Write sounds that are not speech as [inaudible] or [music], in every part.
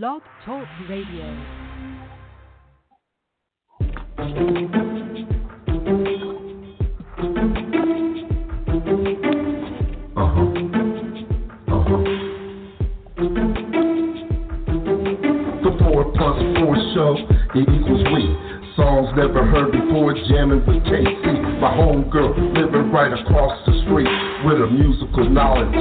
Blog Talk Radio. Uh-huh. Uh-huh. Show, it equals we. Songs never heard before, jamming with KC. My homegirl living right across the street with a musical knowledge,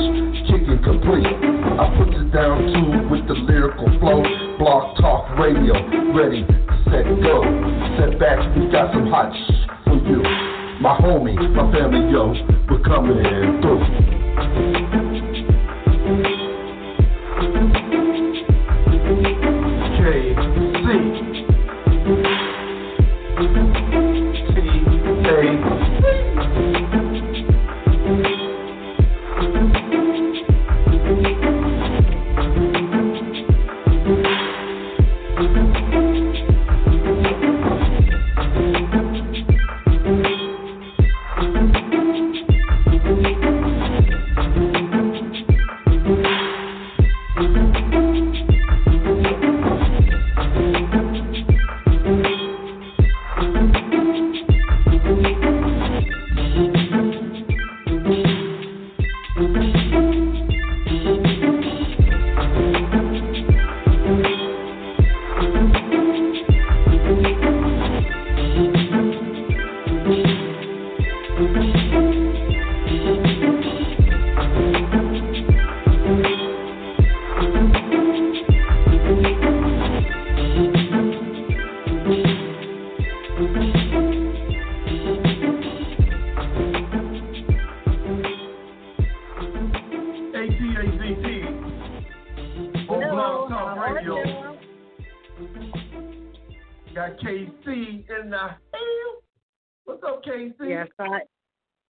up, KC? Yes, I.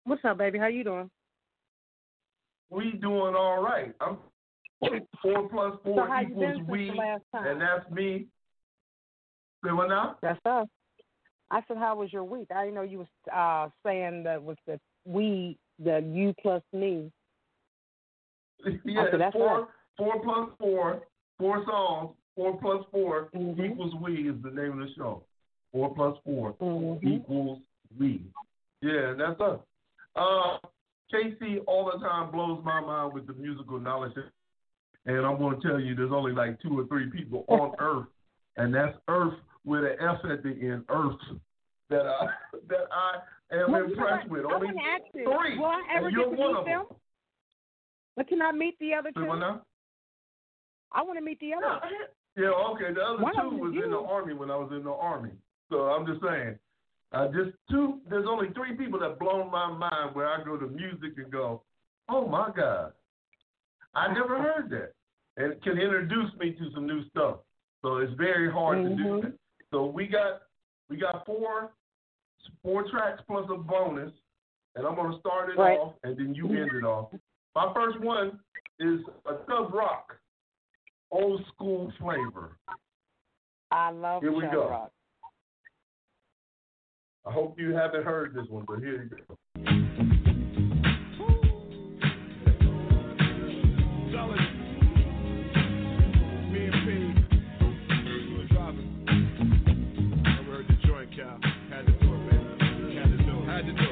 What's up, baby? How you doing? We doing all right. I'm four plus So four how you been equals since we, the last time? and that's me. Say what now? That's us. I said, how was your week? I didn't know you was uh, saying that was the we, the you plus me. [laughs] yeah, said, that's four, right. four plus four, four songs. Four plus 4 Mhm. equals we is the name of the show. Four plus 4 Mhm. equals we. Yeah, that's us. Uh, KC all the time blows my mind with the musical knowledge, and I'm going to tell you, there's only like two or three people on [laughs] Earth, and that's Earth with an F at the end, Earth, that I [laughs] that I am Well, you know impressed with. Only want to ask you, three, will I ever get you're to one meet of them? them. But can I meet the other two? I want to meet the other. [laughs] Yeah, okay. The other two was is in the army when I was in the army. So I'm just saying, uh, just two. There's only three people that blown my mind where I go to music and go, oh my god, I never heard that, and it can introduce me to some new stuff. So it's very hard to do Mhm. that. So we got we got four four tracks plus a bonus, and I'm gonna start it Right. off, and then you end it off. My first one is a Chubb Rock, old school flavor. I love Here we go. Rock. I hope you haven't heard this one, but here you go. Me and P. We were driving. I heard the joint cow. Had to do it, baby. Had to do it.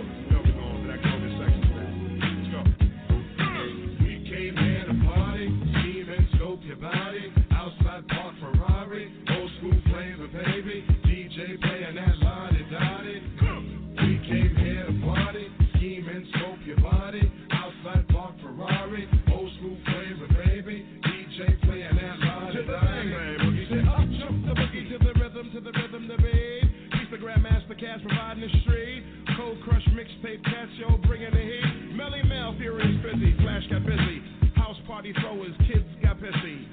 Party throwers, kids got pissy.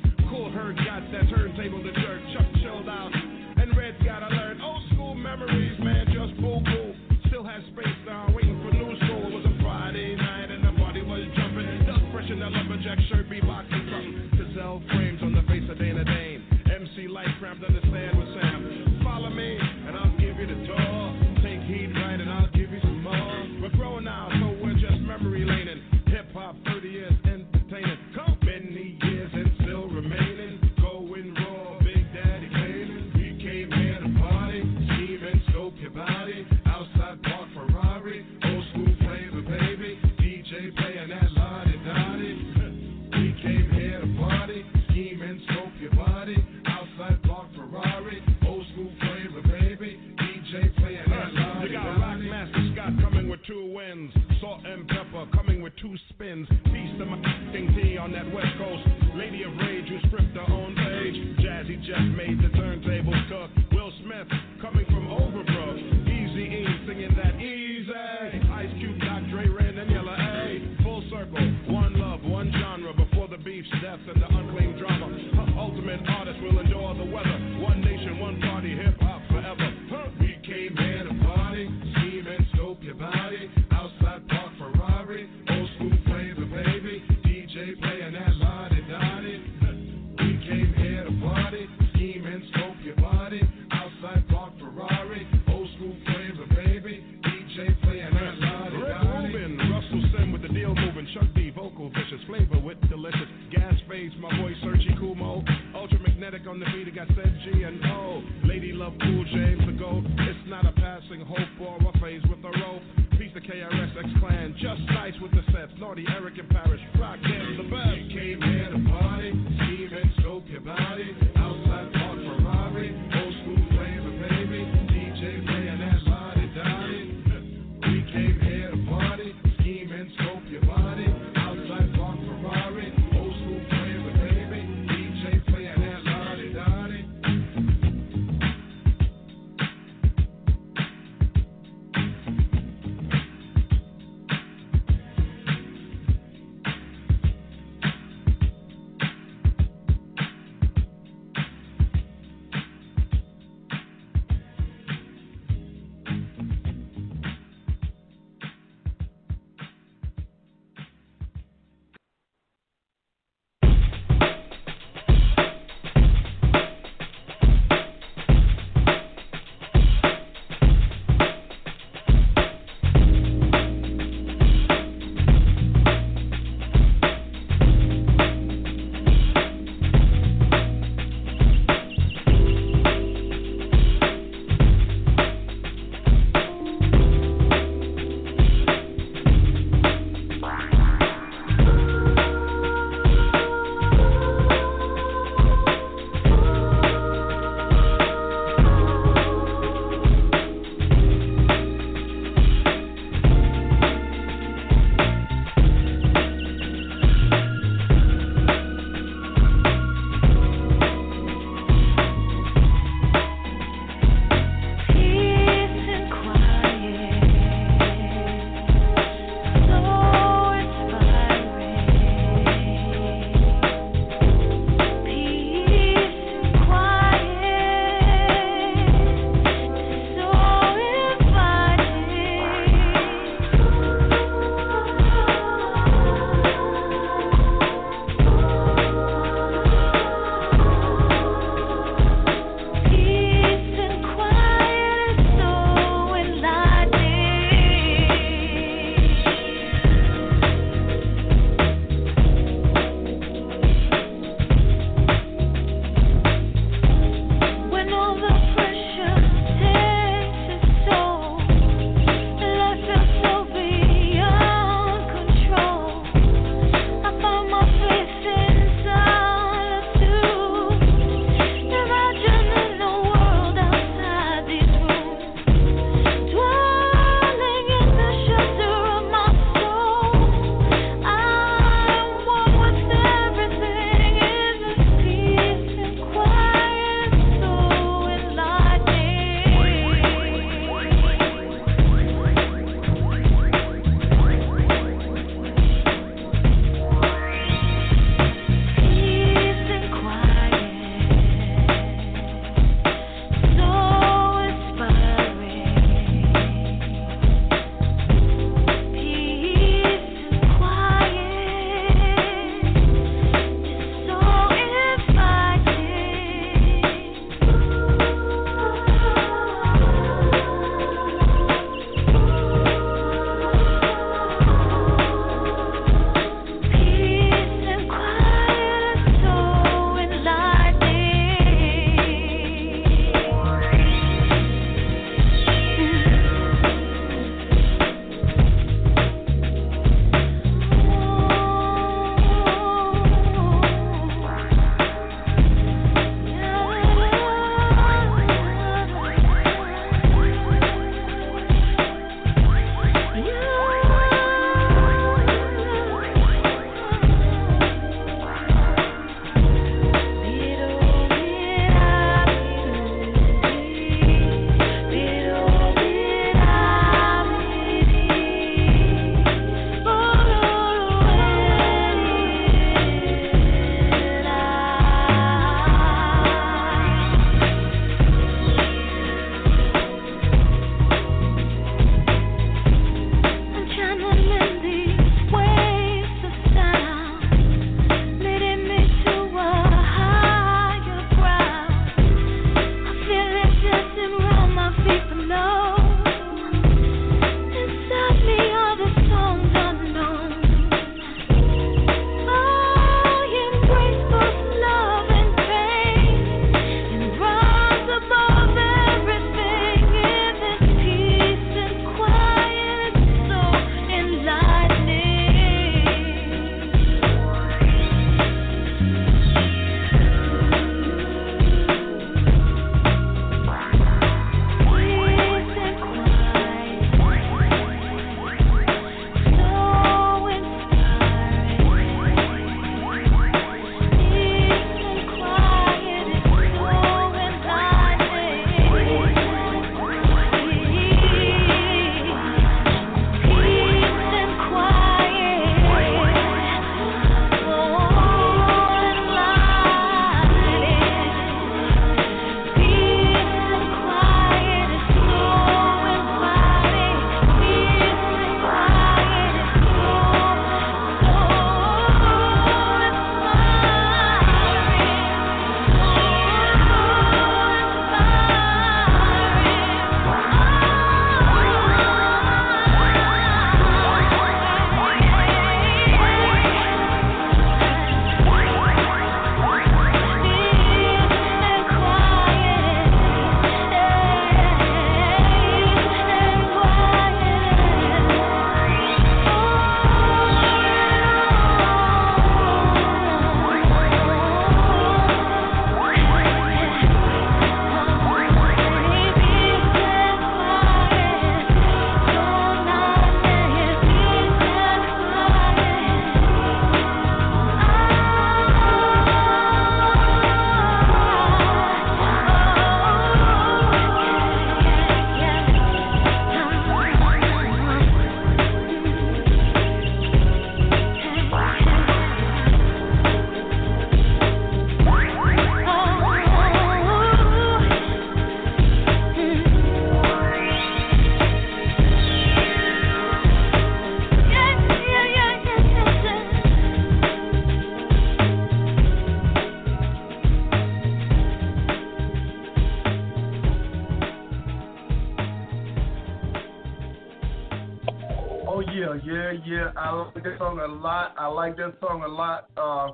Like that song a lot. Uh,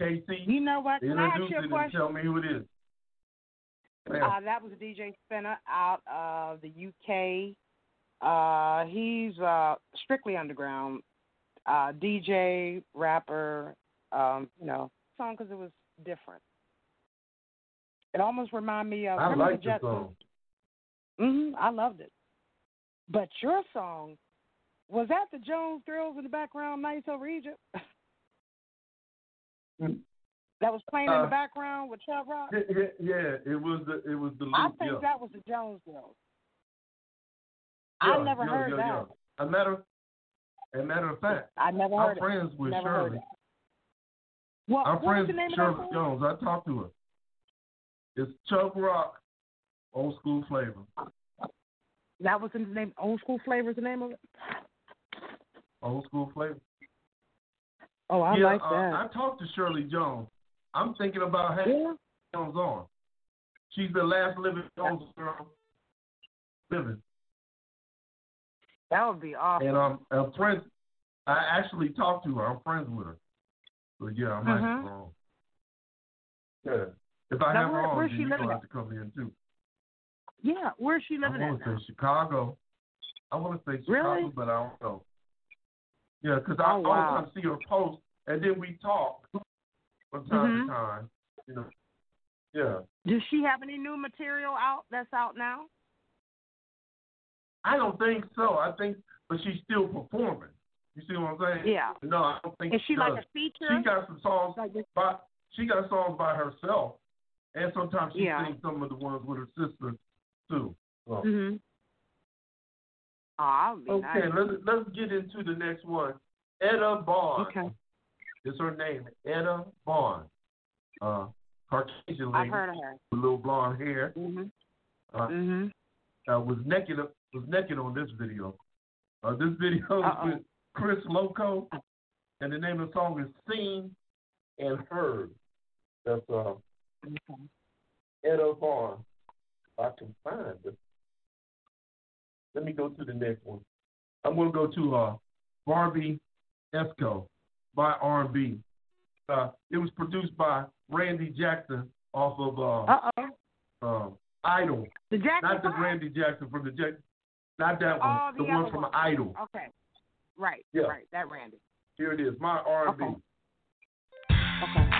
KC, You know what? Can I ask you a question? tell me who it is. Uh, that was DJ Spinner out of the UK. Uh, he's uh, strictly underground uh, DJ, rapper. Um, you know, song because it was different. It almost reminded me of. I like the song. hmm I loved it. But your song was that the Jones Girls in the background, "Nights Over Egypt." [laughs] Mm. that was playing in Uh, the background with Chubb Rock. Yeah, yeah, it was the it was the I think yeah. that was the Jones Girls. Yeah, I never heard that. A matter, a matter of fact, I never heard. I'm it. friends with Never Shirley. What, I'm friends the name with Shirley? Jones. I talked to her. It's Chubb Rock, old school flavor. That was in the name. Old School Flavor is the name of it. Old school flavor. Oh, I yeah, like uh, that. I talked to Shirley Jones. I'm thinking about having yeah. Jones on. She's the last living Jones girl living. That would be awesome. And um, I'm friends. I actually talked to her. I'm friends with her. So yeah, I might Mhm. be wrong. Yeah. If I Now, have her where- on, where's she you're living gonna have to come in too. yeah, where's she I living want at to say Chicago. I want to say Chicago, Really? but I don't know. Yeah, because I Oh, wow. see her post, and then we talk from time Mhm. to time. You know. Yeah. Does she have any new material out that's out now? I don't think so. I think, but she's still performing. You see what I'm saying? Yeah. No, I don't think Is she like does. a feature? She got some songs Like this- by she got songs by herself, and sometimes she Yeah. sings some of the ones with her sister too. So, Mhm. Oh, Okay, nice. let's let's get into the next one. Etta Bond Okay. is her name. Etta Bond, uh, Caucasian lady. I've heard of her. with little blonde hair. Mhm. Uh, Mhm. uh, was naked was naked on this video. Uh, this video is Uh-oh. with Chris Loco, and the name of the song is "Seen and Heard." That's uh, Okay. Etta Bond. If I can find it. Let me go to the next one. I'm going to go to uh, Barbie Esco by R&B. Uh, it was produced by Randy Jackson off of uh, Uh Idol. The Jackson Not the? Randy Jackson from the Jack. Not that one. Oh, the the one from one. Idol. Okay. Right. Yeah. Right. That Randy. Here it is. My R&B. Okay. Okay.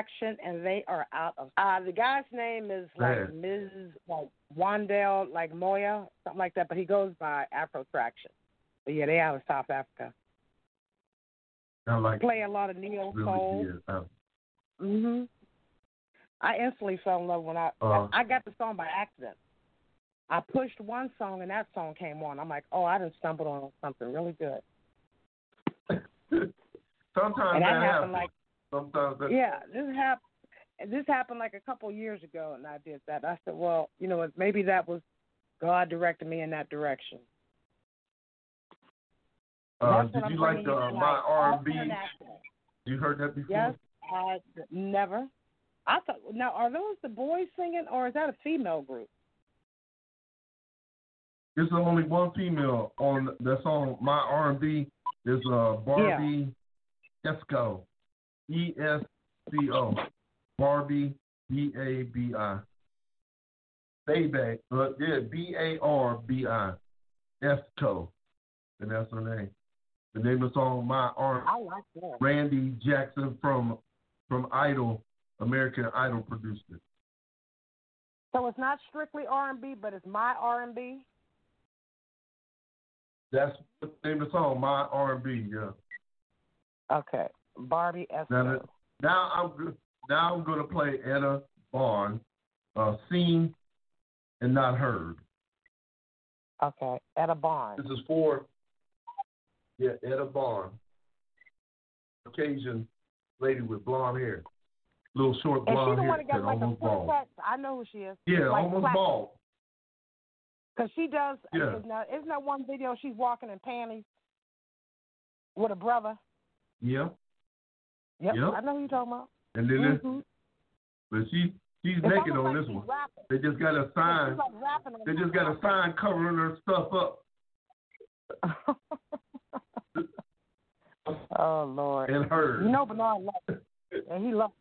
Afro Traction, and they are out of. Uh, the guy's name is like Yeah. Ms. like Wandel, like Moya, something like that. But he goes by Afro Traction. But yeah, they out of South Africa. I like Play a lot of neo really soul. good. Uh, Mhm. I instantly fell in love when I Uh. I got the song by accident. I pushed one song and that song came on. I'm like, oh, I done stumbled on something really good. [laughs] Sometimes And that that happened happens. like Sometimes that Yeah, this happened. This happened like a couple years ago, and I did that. I said, "Well, you know what? Maybe that was God directed me in that direction." Uh, did you like tonight, my R and B? You heard that before? Yes, I never. I thought. Now, are those the boys singing, or is that a female group? There's only one female on that song. My R and B is uh Barbie Esco, E S C O. Barbie B A B I. Baby, look, yeah, B A R B I. Esco. And that's her name. The name of the song My Arm. I like that. Randy Jackson from from Idol, American Idol produced it. So it's not strictly R and B, but it's my R and B. That's the name of the song, My R and B. Yeah. Okay. Barbie Esco. Now, I'm now I'm gonna play Etta Bond, uh, seen and not heard. Okay, Etta Bond. This is for yeah Etta Bond, Caucasian lady with blonde hair, little short blonde and she the one hair, got, like, almost bald. I know who she is. Yeah, like, almost bald. Cause she does. Yeah. Isn't that, isn't that one video she's walking in panties with a brother? Yeah. Yep, yep. I know who you're talking about. And then mm but she she's it's naked on like this one. Rapping. They just got a sign. Like they just got a sign covering her stuff up. [laughs] oh Lord. And her. You know Bernard loves, and he loves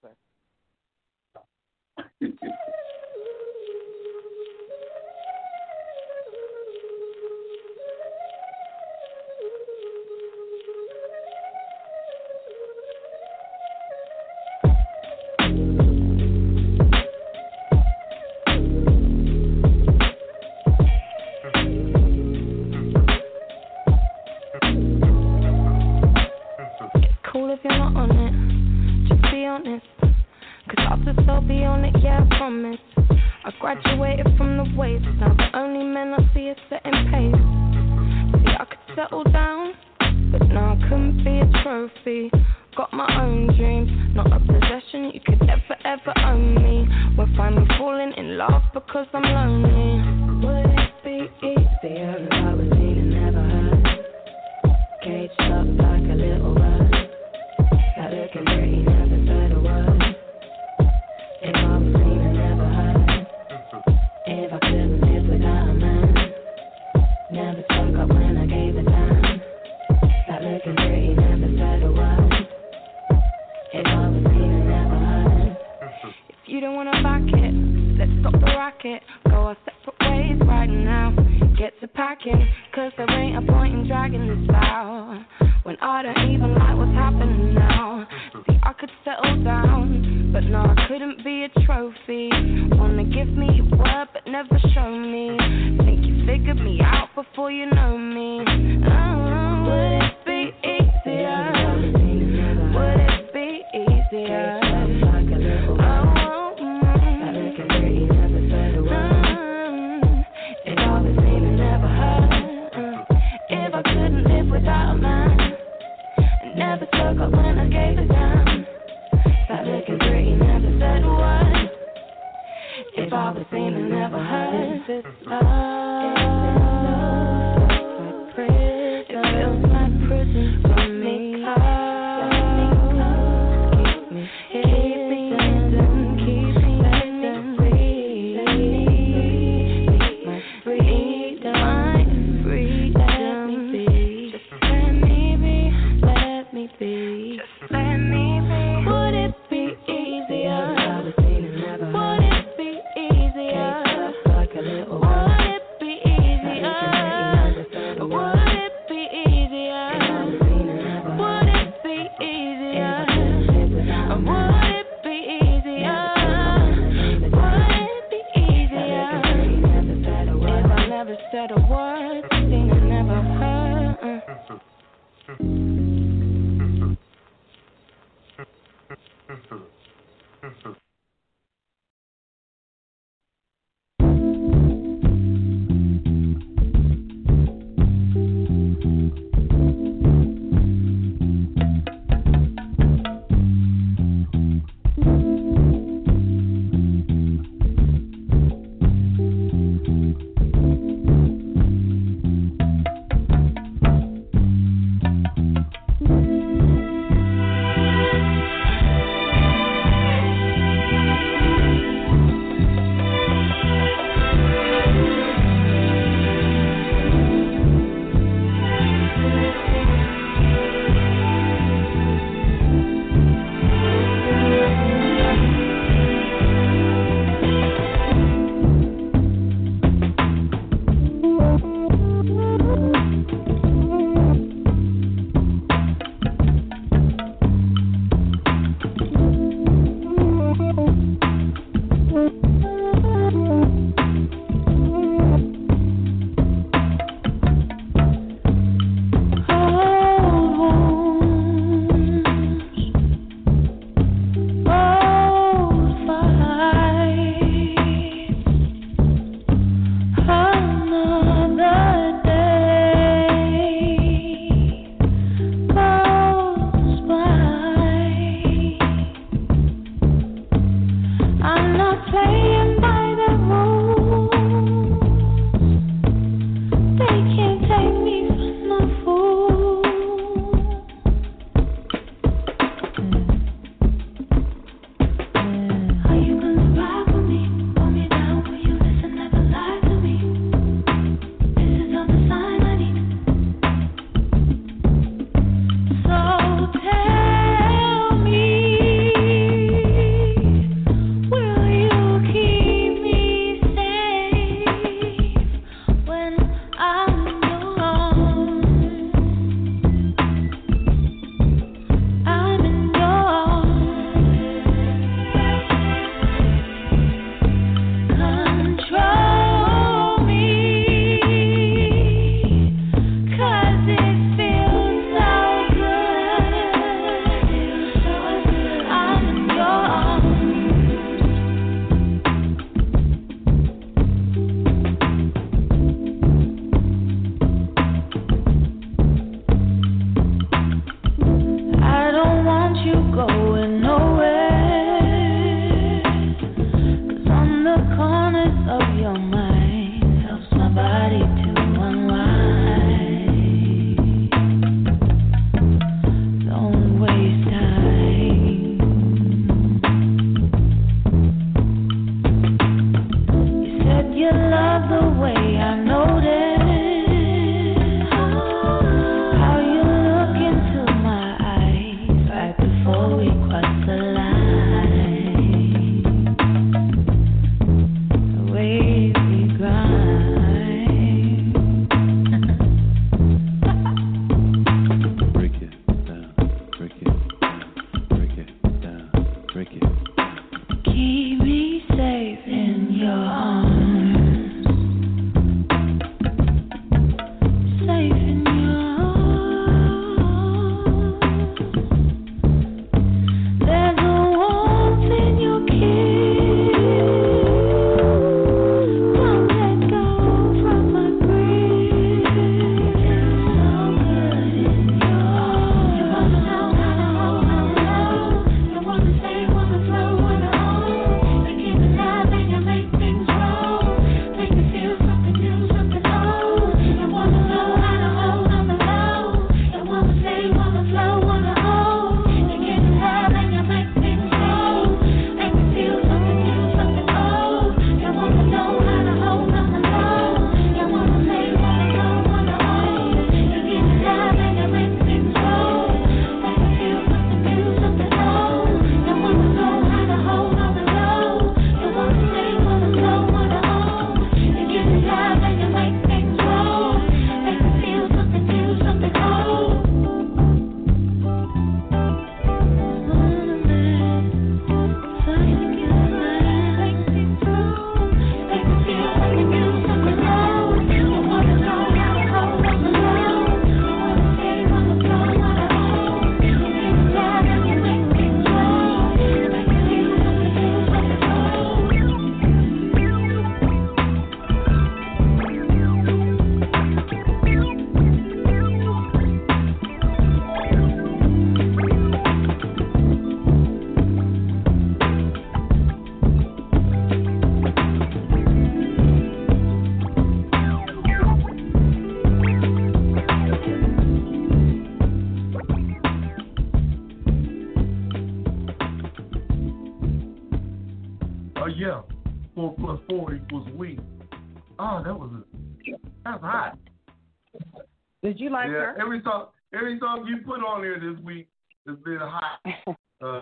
you like yeah, her? every song, every song you put on here this week has been hot. [laughs] Uh,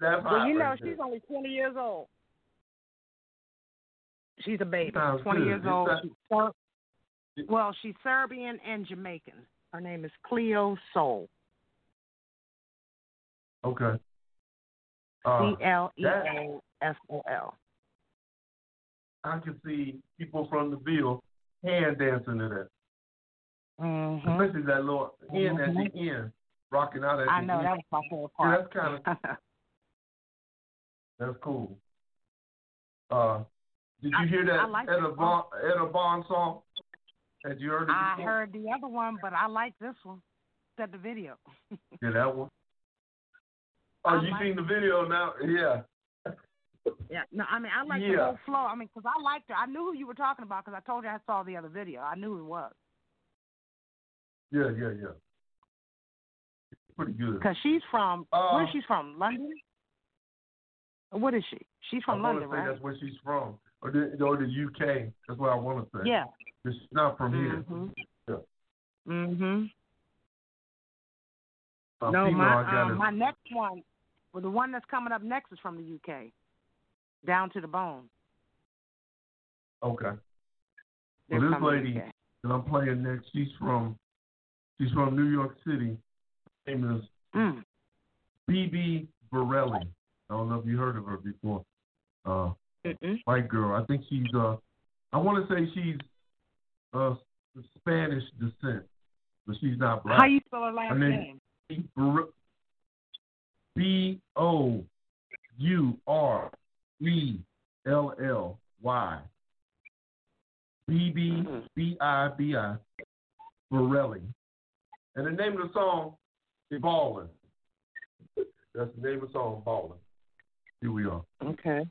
that's hot. well, you know right she's there. only 20 years old. She's a baby, Sounds 20 good. years old. She's well, she's Serbian and Jamaican. Her name is Cleo Sol. Okay. Uh, C L E O S O L. I can see people from the Ville hand dancing to that, Mm-hmm. especially that little end at the end, rocking out at I the know end. that was my favorite Yeah, part. that's kind of that's cool. Uh, did you I- hear I that like Etta Bond, Etta Bond song? Had you heard it I before? heard the other one, but I like this one. Said the video. [laughs] Yeah, that one. Oh, I you like seen the video now? Yeah. Yeah, no, I mean I like the whole flow. I mean, 'cause I liked her. I knew who you were talking about 'cause I told you I saw the other video. I knew who it was. Yeah, yeah, yeah. Pretty good. 'Cause she's from Uh, where is she from? London. What is she? She's from I London, right? that's where she's from, or the, or the UK. That's what I want to say. Yeah. She's not from here. Mhm. Yeah. Mhm. Uh, No, my um, my next one, well, the one that's coming up next is from the UK. Down to the bone. Okay. They're Well, this lady that I'm playing next, she's from she's from New York City. Her name is Mm. Bibi Bourelly. I don't know if you heard of her before. Uh, Mm-mm. white girl. I think she's uh, I want to say she's uh Spanish descent, but she's not black. How you spell her last mean- name? B O U R E L L Y. B B B I B I Bourelly. And the name of the song is Ballin'. That's the name of the song, Ballin'. Here we are. Okay.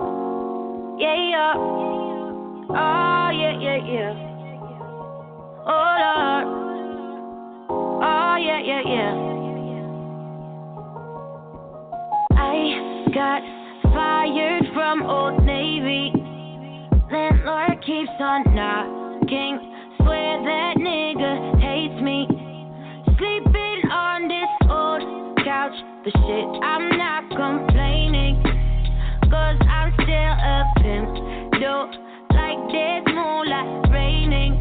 Yeah, yeah. Oh, yeah, yeah, yeah. Oh, Lord. Oh, yeah, yeah, yeah. I got fired from Old Navy. Landlord keeps on knocking. Swear that nigga The shit, I'm not complaining. Cause I'm still a pimp. Dope like there's moonlight raining.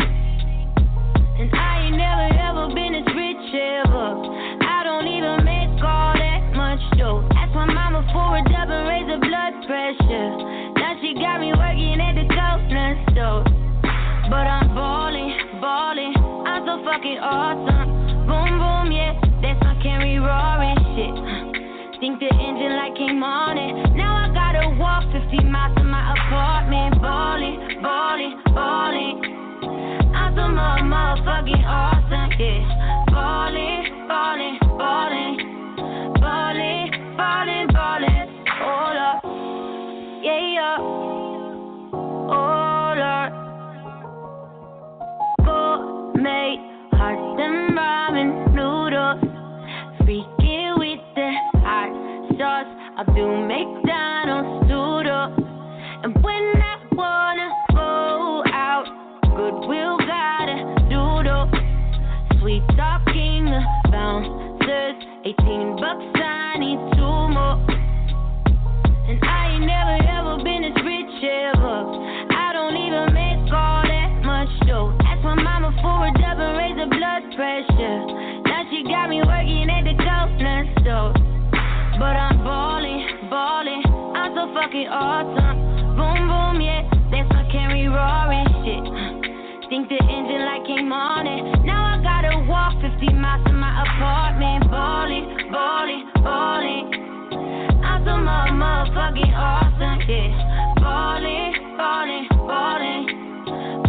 And I ain't never ever been as rich ever. I don't even make all that much dough. Ask my mama for a double raise of blood pressure. Now she got me working at the corner store. But I'm balling, balling. I'm so fucking awesome. Boom, boom, yeah. That's my roaring shit. Think the engine light came on it. Now I gotta walk 50 miles to my apartment. Balling, balling, balling. I'm so mo- motherfucking awesome, yeah. Ballin', ballin', ballin', ballin', ballin', ballin'. Hold up, yeah, yeah. Oh Lord, gourmet hearts and ramen I do McDonald's fucking awesome. Boom, boom, yeah. That's Camry roaring shit. Think the engine light came on it. Now I gotta walk 50 miles to my apartment. Balling, balling, balling. I'm so mo- motherfucking awesome, yeah. Ballin', ballin', ballin',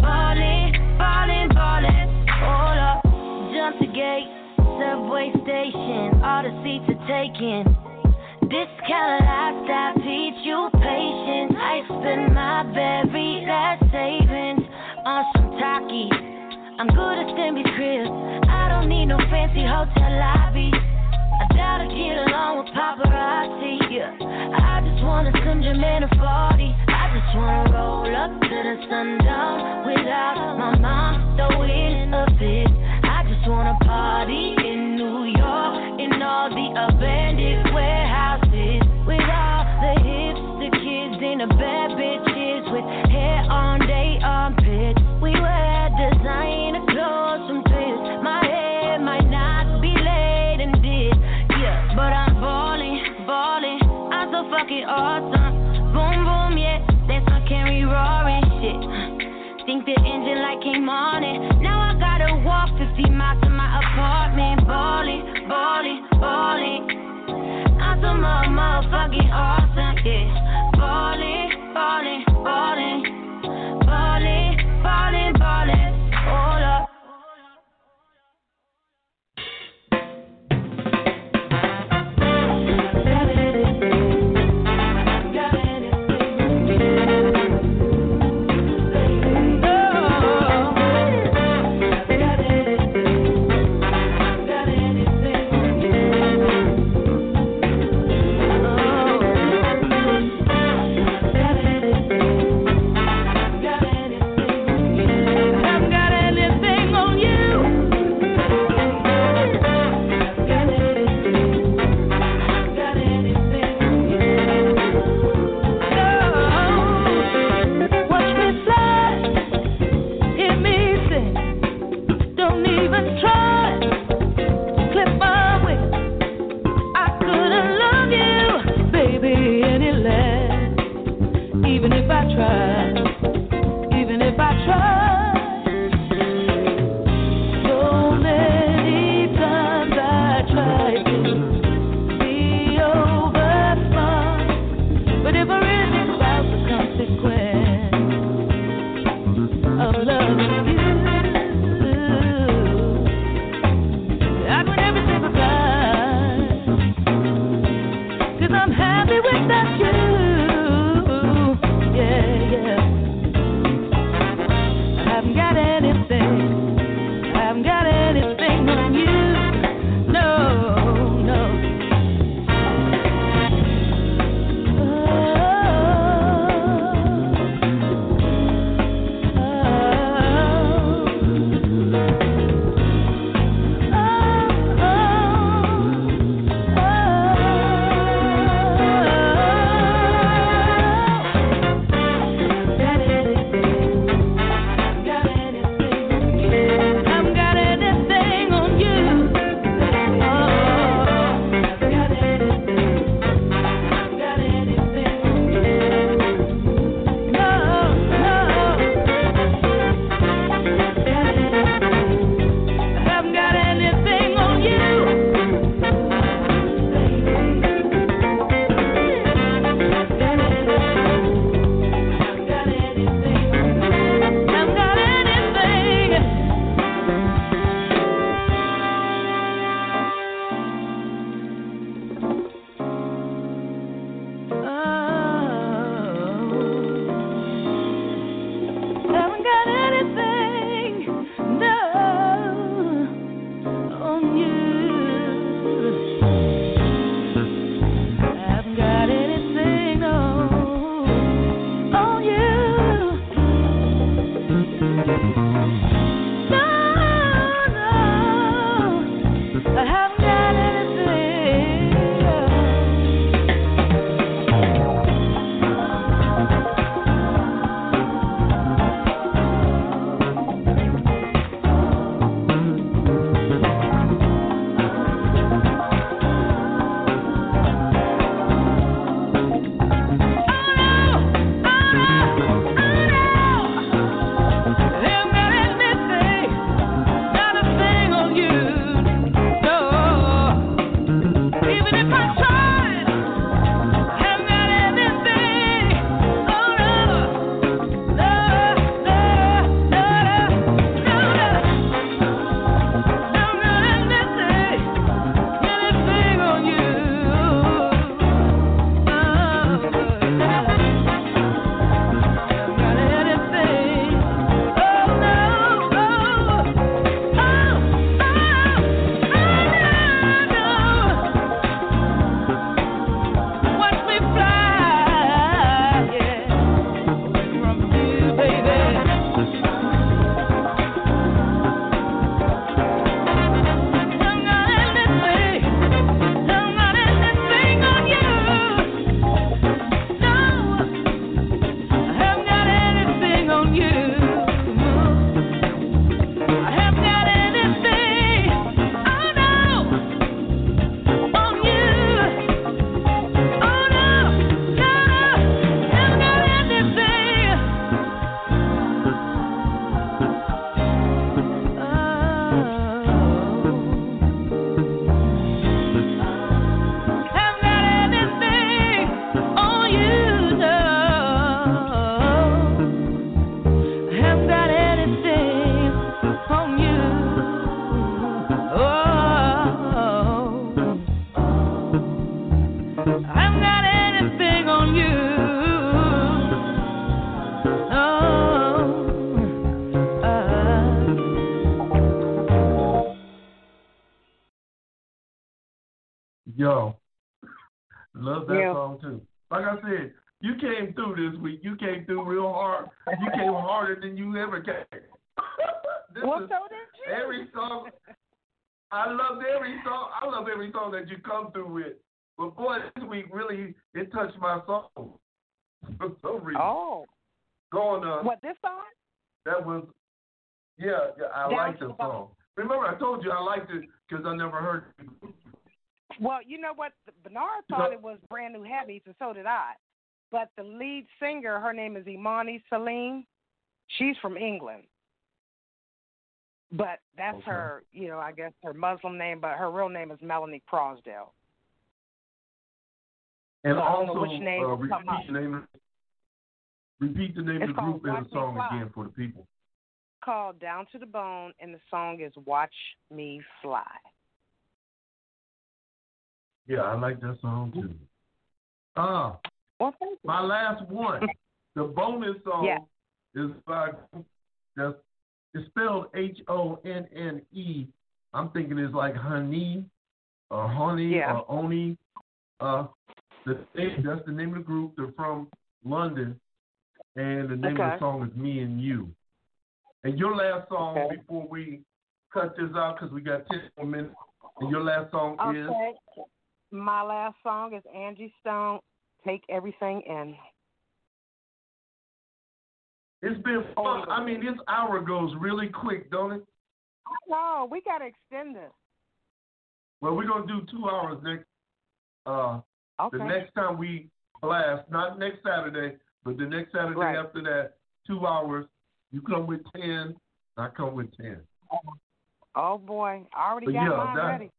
ballin', ballin', ballin'. Up, jump the gate, subway station, all the seats are taken. This kind of lifestyle teach you spend my very last savings on some Takis. I'm good at Stimpy's crib. I don't need no fancy hotel lobby. I doubt I get along with paparazzi. Yeah. I just wanna Jim in a 40. I just wanna roll up to the sundown without my mom throwing a fit. I just wanna party in New York in all the abandoned and the bad bitches with hair on they armpits. We wear designer clothes from twist. My hair might not be laid and did, yeah, but I'm balling, balling. I'm so fucking awesome. Boom, boom, yeah, that's my Camry roaring shit. Think the engine light came on it. Now I gotta walk 50 miles to my apartment. Balling, balling, balling. I'm so motherfucking awesome, yeah. Balling, balling, balling, balling, Yo, love that Yeah. song too. Like I said, you came through this week. You came through real hard. You came harder than you ever came. [laughs] this Well, is so did you. every song. I loved every song. I love every song that you come through with. But boy, this week really it touched my soul [laughs] for some reason. Oh, Going uh, what this song? that was yeah, yeah I like the song. Remember, I told you I liked it because I never heard it. Well, you know what? Bernard thought it was brand new heavy, and so did I. But the lead singer, her name is Imani Salim. She's from England. But that's Okay. her, you know, I guess her Muslim name, but her real name is Melanie Crosdale. And So I don't know also, which name uh, repeat the name. Repeat the name It's of the group and the song again for the people. Called Down to the Bone, and the song is Watch Me Fly. Yeah, I like that song too. Ah, Well, my last one, the bonus song Yeah. is by that's it's spelled H O N N E. I'm thinking it's like honey or honey Yeah. or oni. Uh, the name, that's the name of the group. They're from London, and the name of the song is Me and You. And your last song Okay. before we cut this out because we got ten more minutes. And your last song is Okay. My last song is Angie Stone, Take Everything In. It's been fun. I mean, this hour goes really quick, don't it? No, we got to extend this. Well, we're gonna do two hours next. Uh, Okay. the next time we blast, not next Saturday, but the next Saturday Right. after that, two hours. You come with ten, I come with ten. Oh, boy. I already But got yeah, mine that- ready.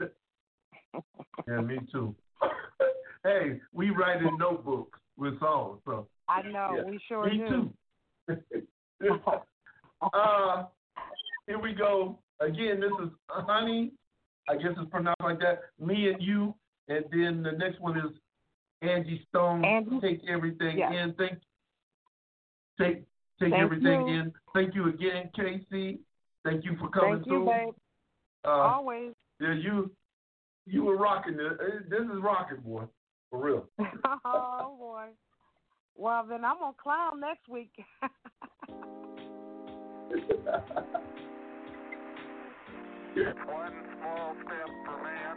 [laughs] Yeah, me too. [laughs] hey, we write in notebooks with songs, so I know. yeah. We sure me do. too. [laughs] uh, here we go. Again, this is Honey. I guess it's pronounced like that. Me and you, and then the next one is Angie Stone. Angie? Take everything in. Thank take take Thank everything you. in. Thank you again, KC. Thank you for coming Thank through. You, uh, Always. Yeah, you you were rocking this. Uh, this is rocking, boy, for real. [laughs] oh boy. Well, then I'm gonna clown next week. [laughs] One small step for man.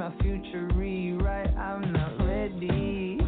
my future rewrite. I'm not ready.